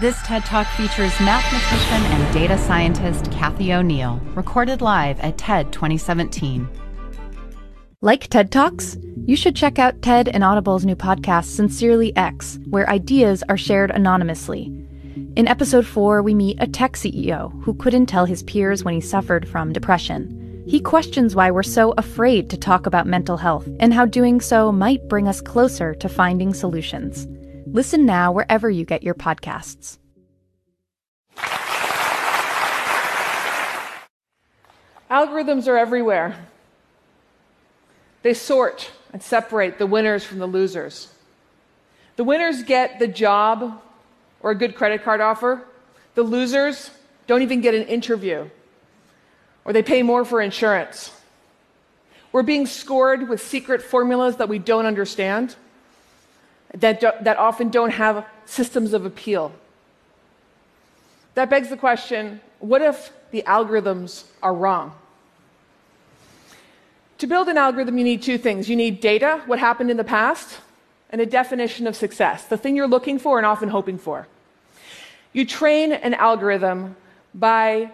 This TED Talk features mathematician and data scientist Cathy O'Neil, recorded live at TED 2017. Like TED Talks? You should check out TED and Audible's new podcast, Sincerely X, where ideas are shared anonymously. In episode 4, we meet a tech CEO who couldn't tell his peers when he suffered from depression. He questions why we're so afraid to talk about mental health and how doing so might bring us closer to finding solutions. Listen now wherever you get your podcasts. Algorithms are everywhere. They sort and separate the winners from the losers. The winners get the job or a good credit card offer. The losers don't even get an interview, or they pay more for insurance. We're being scored with secret formulas that we don't understand that, do, that often don't have systems of appeal. That begs the question what if the algorithms are wrong? To build an algorithm, you need two things you need data, what happened in the past, and a definition of success, the thing you're looking for and often hoping for. You train an algorithm by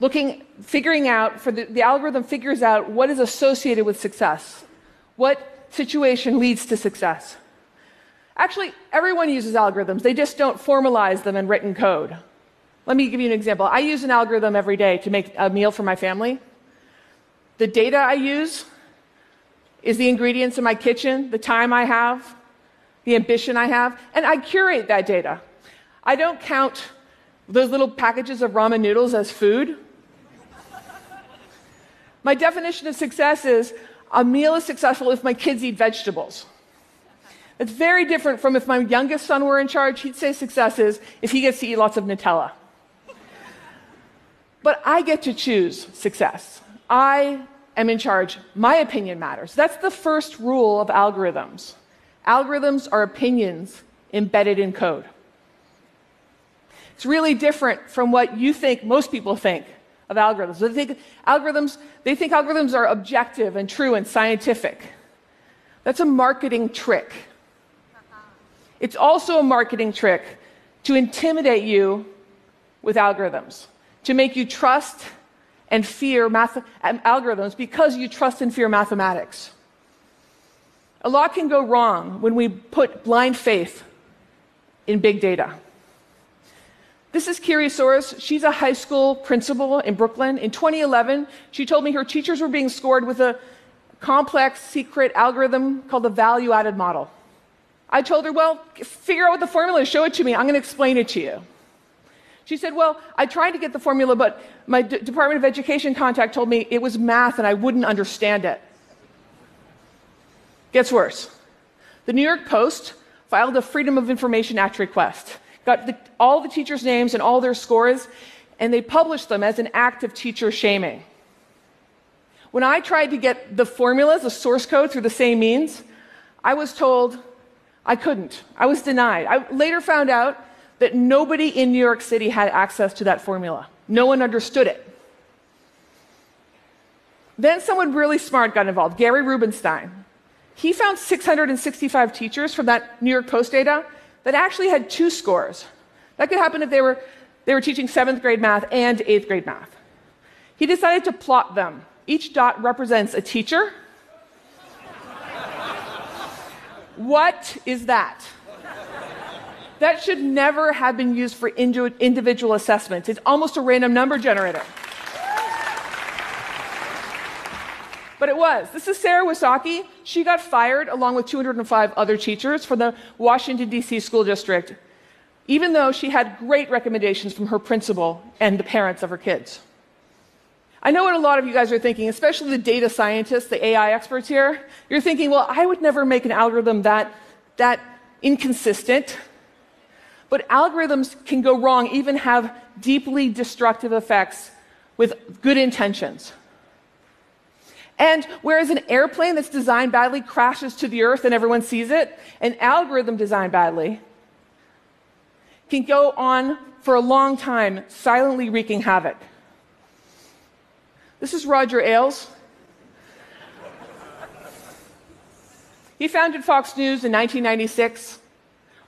looking, figuring out, for the, the algorithm figures out what is associated with success, what situation leads to success. Actually, everyone uses algorithms, they just don't formalize them in written code. Let me give you an example. I use an algorithm every day to make a meal for my family. The data I use is the ingredients in my kitchen, the time I have, the ambition I have, and I curate that data. I don't count those little packages of ramen noodles as food. my definition of success is a meal is successful if my kids eat vegetables. It's very different from if my youngest son were in charge, he'd say success is if he gets to eat lots of Nutella. but I get to choose success. I am in charge. My opinion matters. That's the first rule of algorithms. Algorithms are opinions embedded in code. It's really different from what you think most people think of algorithms. They think algorithms, they think algorithms are objective and true and scientific. That's a marketing trick. It's also a marketing trick to intimidate you with algorithms, to make you trust and fear math- um, algorithms because you trust and fear mathematics. A lot can go wrong when we put blind faith in big data. This is Kiri Soares. She's a high school principal in Brooklyn. In 2011, she told me her teachers were being scored with a complex, secret algorithm called the value added model. I told her, Well, figure out what the formula is, show it to me. I'm going to explain it to you. She said, Well, I tried to get the formula, but my D- Department of Education contact told me it was math and I wouldn't understand it. Gets worse. The New York Post filed a Freedom of Information Act request, got the, all the teachers' names and all their scores, and they published them as an act of teacher shaming. When I tried to get the formulas, the source code through the same means, I was told I couldn't. I was denied. I later found out that nobody in New York City had access to that formula. No one understood it. Then someone really smart got involved, Gary Rubinstein. He found 665 teachers from that New York Post data that actually had two scores. That could happen if they were, they were teaching seventh grade math and eighth grade math. He decided to plot them. Each dot represents a teacher, What is that? That should never have been used for individual assessments. It's almost a random number generator. But it was. This is Sarah Wysocki. She got fired along with 205 other teachers from the Washington, D.C. school district, even though she had great recommendations from her principal and the parents of her kids. I know what a lot of you guys are thinking, especially the data scientists, the AI experts here. You're thinking, well, I would never make an algorithm that, that inconsistent. But algorithms can go wrong, even have deeply destructive effects with good intentions. And whereas an airplane that's designed badly crashes to the earth and everyone sees it, an algorithm designed badly can go on for a long time, silently wreaking havoc. This is Roger Ailes. He founded Fox News in 1996.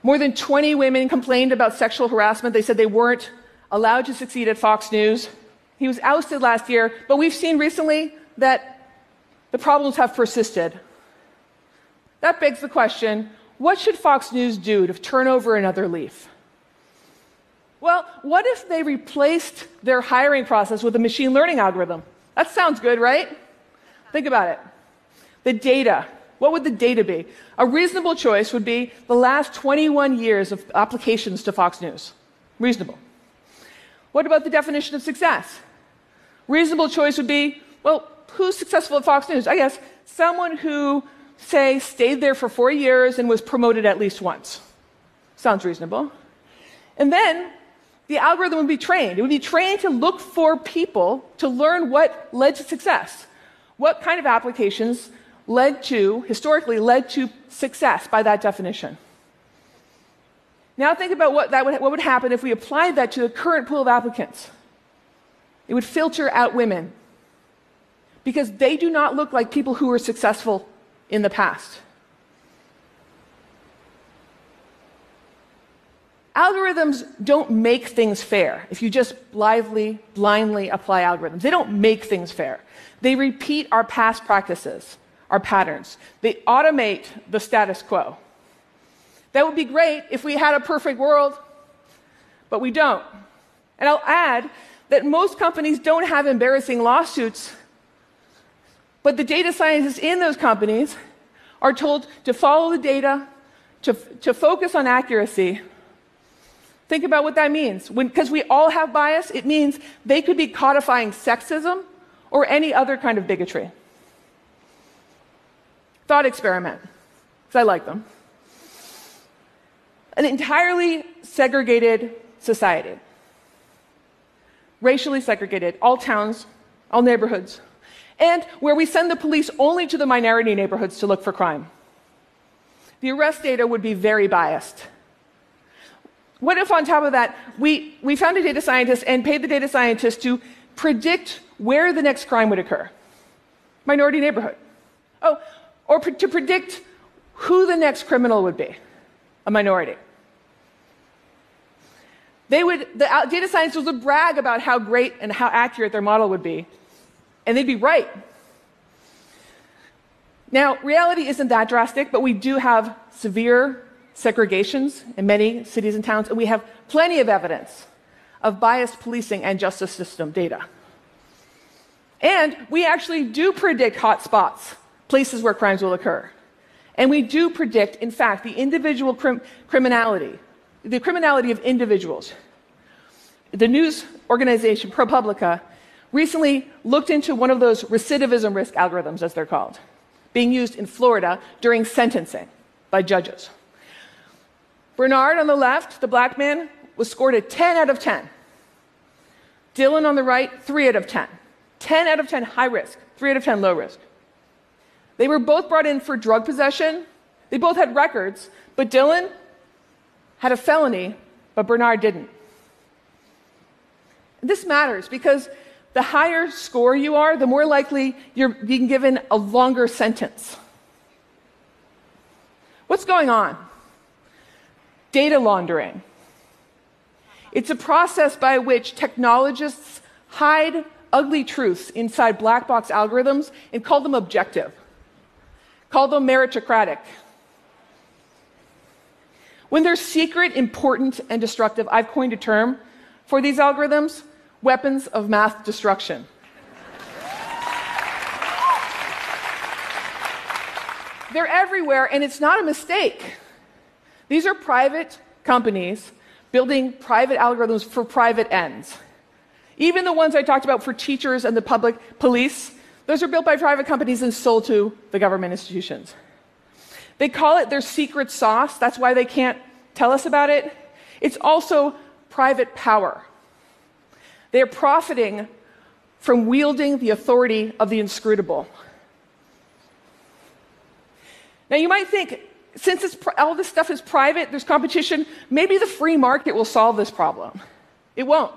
More than 20 women complained about sexual harassment. They said they weren't allowed to succeed at Fox News. He was ousted last year, but we've seen recently that the problems have persisted. That begs the question what should Fox News do to turn over another leaf? Well, what if they replaced their hiring process with a machine learning algorithm? That sounds good, right? Think about it. The data. What would the data be? A reasonable choice would be the last 21 years of applications to Fox News. Reasonable. What about the definition of success? Reasonable choice would be well, who's successful at Fox News? I guess someone who, say, stayed there for four years and was promoted at least once. Sounds reasonable. And then the algorithm would be trained. It would be trained to look for people to learn what led to success. What kind of applications led to, historically, led to success by that definition. Now think about what, that would, what would happen if we applied that to the current pool of applicants. It would filter out women because they do not look like people who were successful in the past. Algorithms don't make things fair if you just blithely, blindly apply algorithms. They don't make things fair. They repeat our past practices, our patterns. They automate the status quo. That would be great if we had a perfect world, but we don't. And I'll add that most companies don't have embarrassing lawsuits, but the data scientists in those companies are told to follow the data, to, to focus on accuracy, Think about what that means. Because we all have bias, it means they could be codifying sexism or any other kind of bigotry. Thought experiment, because I like them. An entirely segregated society, racially segregated, all towns, all neighborhoods, and where we send the police only to the minority neighborhoods to look for crime. The arrest data would be very biased. What if, on top of that, we, we found a data scientist and paid the data scientist to predict where the next crime would occur? Minority neighborhood. Oh, or pre- to predict who the next criminal would be, a minority. They would, the data scientists would brag about how great and how accurate their model would be, and they'd be right. Now, reality isn't that drastic, but we do have severe segregations in many cities and towns, and we have plenty of evidence of biased policing and justice system data. And we actually do predict hotspots, places where crimes will occur. And we do predict, in fact, the individual crim- criminality, the criminality of individuals. The news organization ProPublica recently looked into one of those recidivism risk algorithms, as they're called, being used in Florida during sentencing by judges. Bernard on the left, the black man, was scored a 10 out of 10. Dylan on the right, 3 out of 10. 10 out of 10 high risk, 3 out of 10 low risk. They were both brought in for drug possession. They both had records, but Dylan had a felony, but Bernard didn't. This matters because the higher score you are, the more likely you're being given a longer sentence. What's going on? Data laundering. It's a process by which technologists hide ugly truths inside black box algorithms and call them objective, call them meritocratic. When they're secret, important, and destructive, I've coined a term for these algorithms weapons of math destruction. They're everywhere, and it's not a mistake. These are private companies building private algorithms for private ends. Even the ones I talked about for teachers and the public police, those are built by private companies and sold to the government institutions. They call it their secret sauce. That's why they can't tell us about it. It's also private power. They are profiting from wielding the authority of the inscrutable. Now, you might think since all this stuff is private, there's competition, maybe the free market will solve this problem. It won't.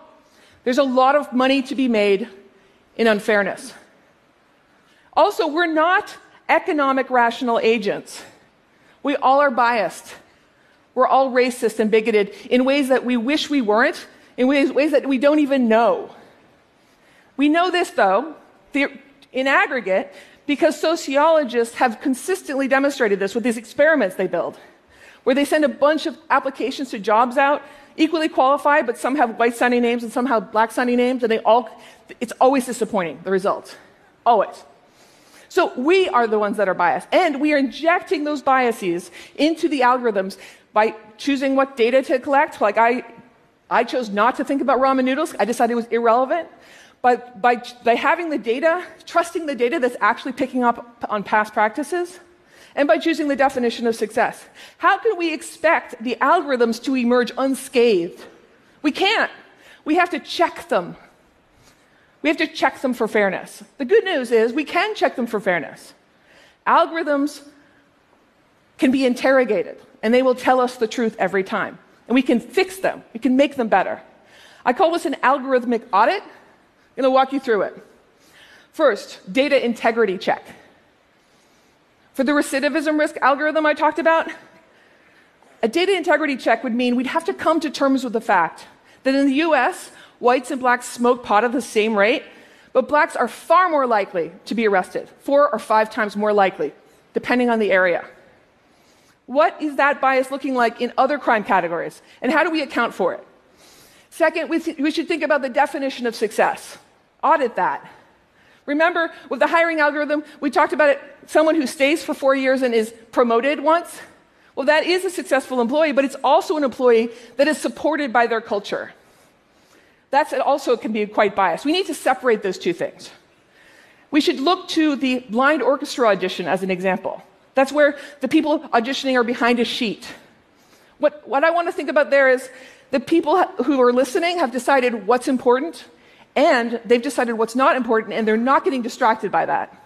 There's a lot of money to be made in unfairness. Also, we're not economic rational agents. We all are biased. we're all racist and bigoted in ways that we wish we weren't, in ways, ways that we don't even know. We know this, though, in aggregate, because sociologists have consistently demonstrated this with these experiments they build, where they send a bunch of applications to jobs out, equally qualified, but some have white sounding names and some have black sounding names, and they all, it's always disappointing, the results. Always. So we are the ones that are biased, and we are injecting those biases into the algorithms by choosing what data to collect. Like I, I chose not to think about ramen noodles. I decided it was irrelevant. But by, by having the data, trusting the data that's actually picking up on past practices, and by choosing the definition of success. How can we expect the algorithms to emerge unscathed? We can't. We have to check them. We have to check them for fairness. The good news is we can check them for fairness. Algorithms can be interrogated, and they will tell us the truth every time. And we can fix them, we can make them better. I call this an algorithmic audit. I'm going to walk you through it. First, data integrity check. For the recidivism risk algorithm I talked about, a data integrity check would mean we'd have to come to terms with the fact that in the US, whites and blacks smoke pot at the same rate, but blacks are far more likely to be arrested, four or five times more likely, depending on the area. What is that bias looking like in other crime categories, and how do we account for it? Second, we, th- we should think about the definition of success. Audit that. Remember, with the hiring algorithm, we talked about it someone who stays for four years and is promoted once. Well, that is a successful employee, but it's also an employee that is supported by their culture. That's also can be quite biased. We need to separate those two things. We should look to the blind orchestra audition as an example. That's where the people auditioning are behind a sheet. What, what I want to think about there is the people who are listening have decided what's important, and they've decided what's not important, and they're not getting distracted by that.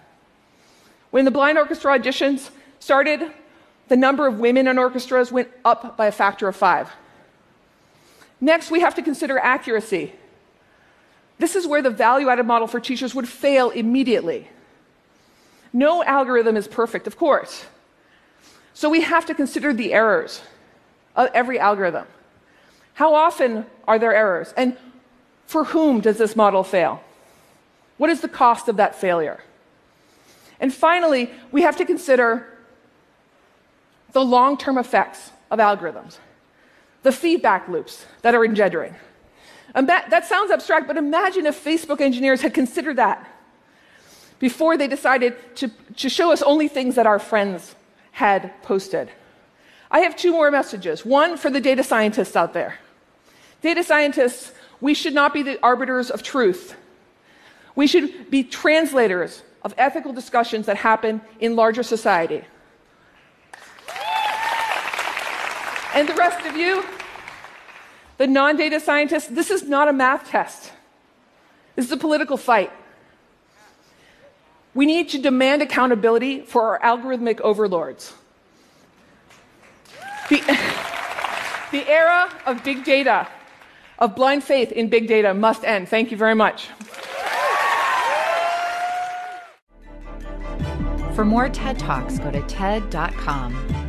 When the blind orchestra auditions started, the number of women in orchestras went up by a factor of five. Next, we have to consider accuracy. This is where the value added model for teachers would fail immediately. No algorithm is perfect, of course. So we have to consider the errors of every algorithm. How often are there errors? And for whom does this model fail? What is the cost of that failure? And finally, we have to consider the long term effects of algorithms, the feedback loops that are engendering. That sounds abstract, but imagine if Facebook engineers had considered that before they decided to, to show us only things that our friends had posted. I have two more messages. One for the data scientists out there. Data scientists, we should not be the arbiters of truth. We should be translators of ethical discussions that happen in larger society. And the rest of you, the non data scientists, this is not a math test. This is a political fight. We need to demand accountability for our algorithmic overlords. The, the era of big data, of blind faith in big data, must end. Thank you very much. For more TED Talks, go to TED.com.